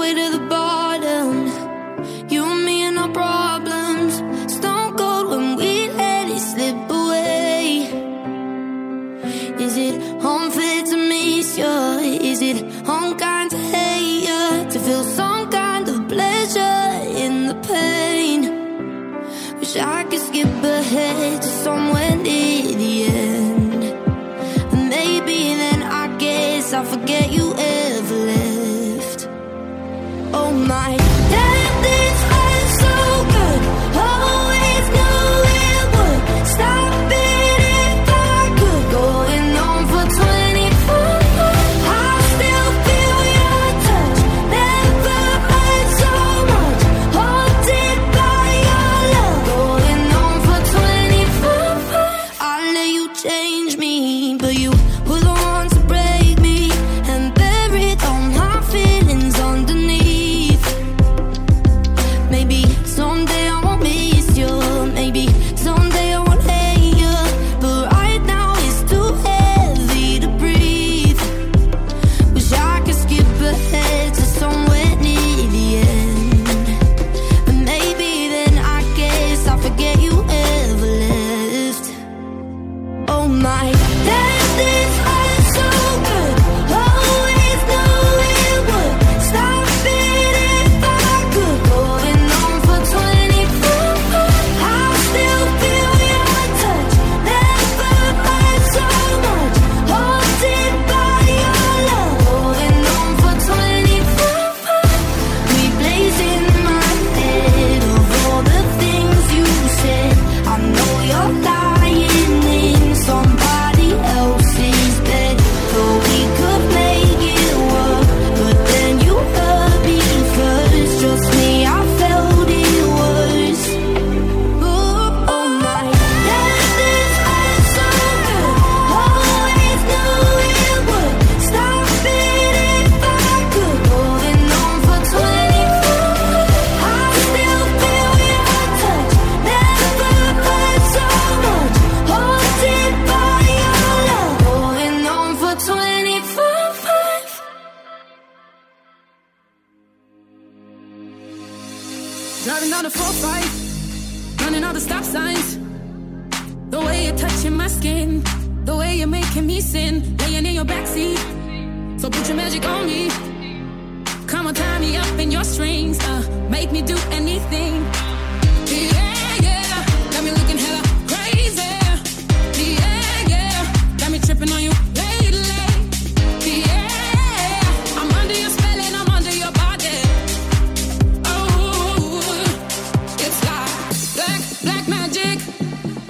halfway to the bar. chasing, laying in your backseat. So put your magic on me. Come on, tie me up in your strings. Uh, make me do anything. Yeah, yeah. Got me looking hella crazy. Yeah, yeah. Got me tripping on you.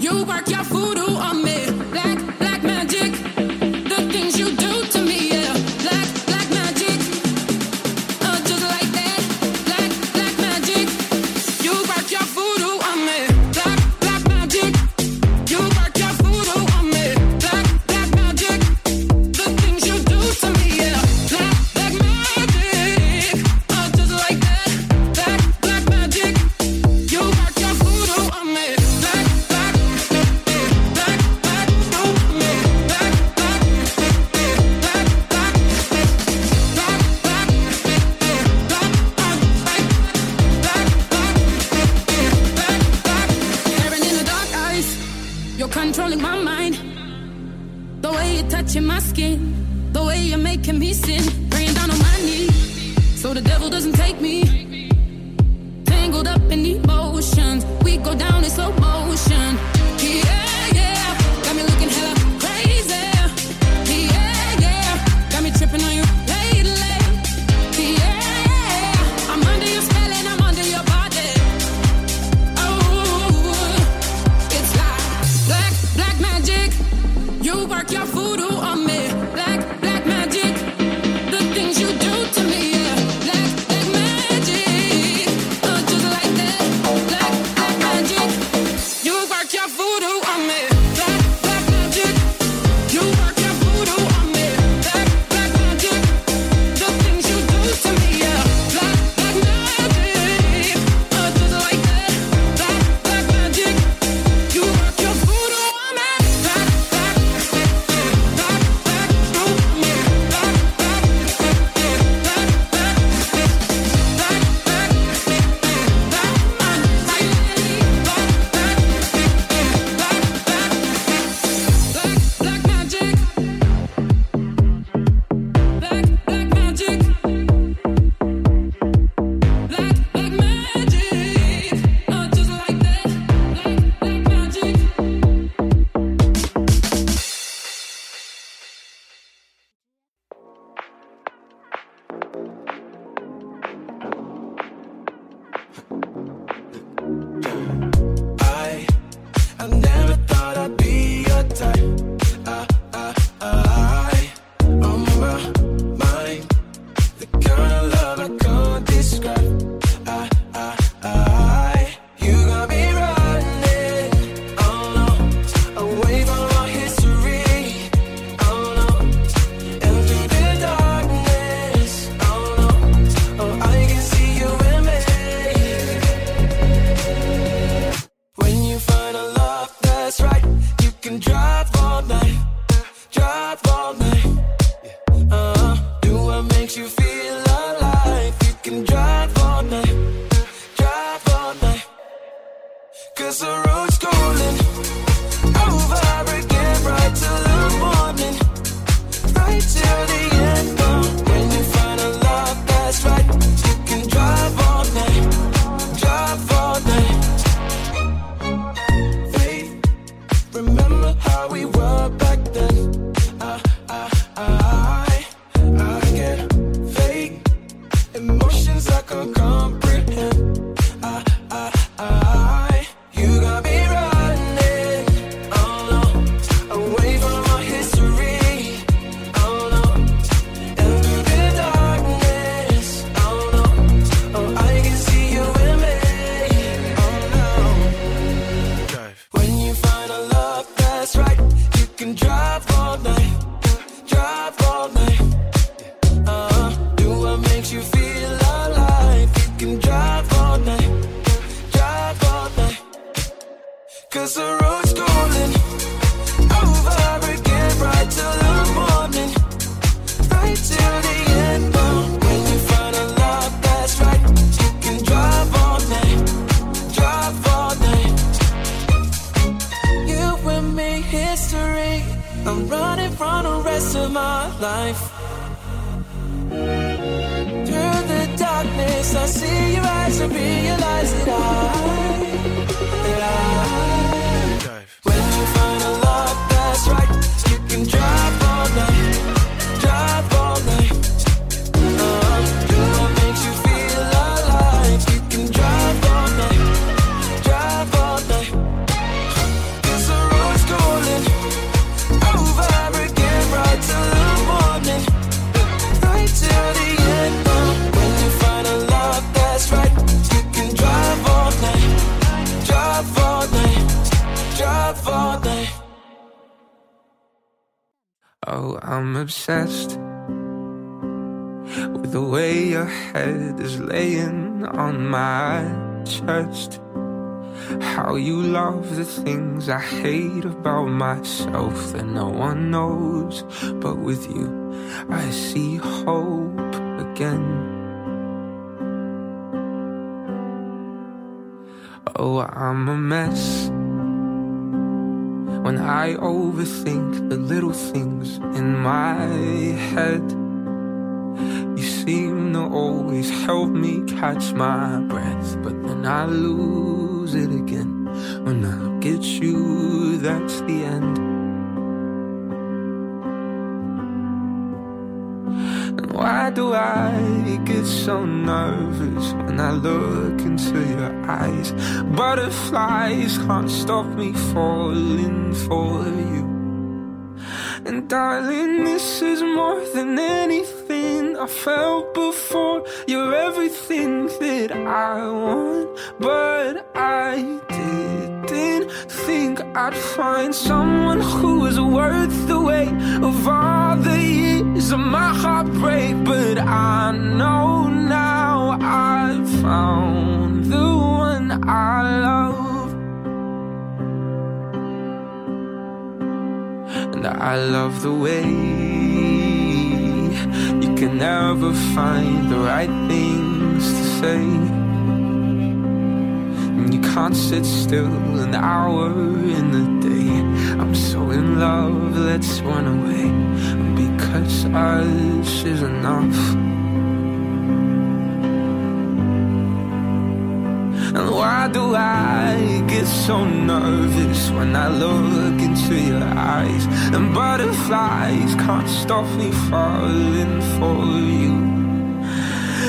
You work your voodoo on me. cause a road's calling. Over again, right till the morning, right till the end. But when you find a love that's right, you can drive all night, drive all night. Remember how we were back then. I, I, I, fake emotions I can comprehend. running from the rest of my life. Through the darkness, I see your eyes and realize that I. obsessed with the way your head is laying on my chest. How you love the things I hate about myself that no one knows. But with you, I see hope again. Oh, I'm a mess. When I overthink the little things in my head, you seem to always help me catch my breath, but then I lose it again. When I get you, that's the end. Why do I get so nervous when I look into your eyes? Butterflies can't stop me falling for you. And darling, this is more than anything I felt before. You're everything that I want, but I didn't think I'd find someone who is worth the weight of all the years of my heartbreak. But I know now I've found the one I love. And I love the way you can never find the right things to say. And you can't sit still an hour in the day. I'm so in love, let's run away. Because us is enough. And why do I get so nervous when I look into your eyes? And butterflies can't stop me falling for you.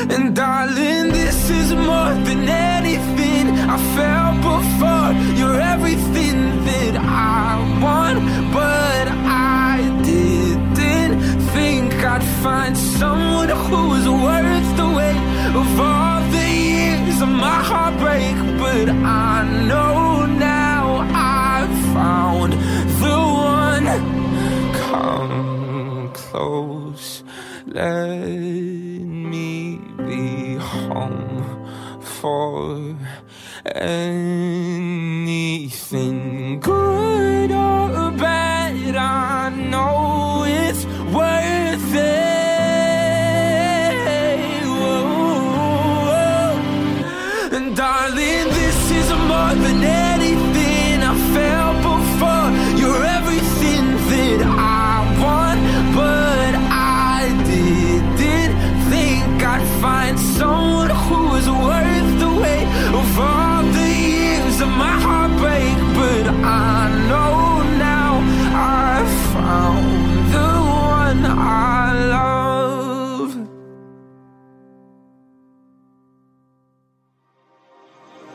And darling, this is more than anything I felt before. You're everything that I want, but I didn't think I'd find someone who's worth the weight of all the years of my heartbreak. But I know now I've found the one. Come close, let for anything good or bad. I know it's worth it. Whoa, whoa. And darling, this is more than ever.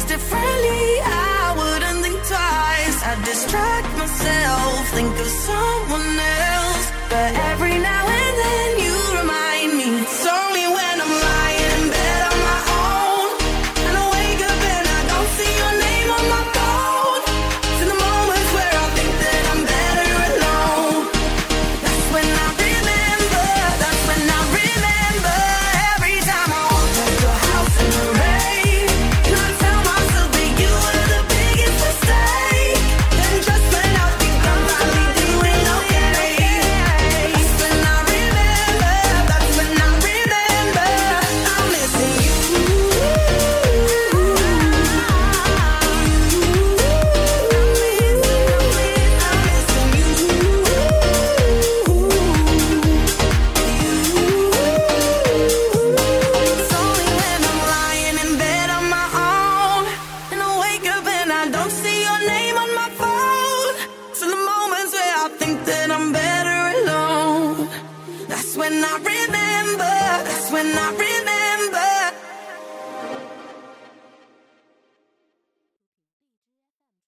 things differently, I wouldn't think twice. I distract myself, think of someone else, but every now and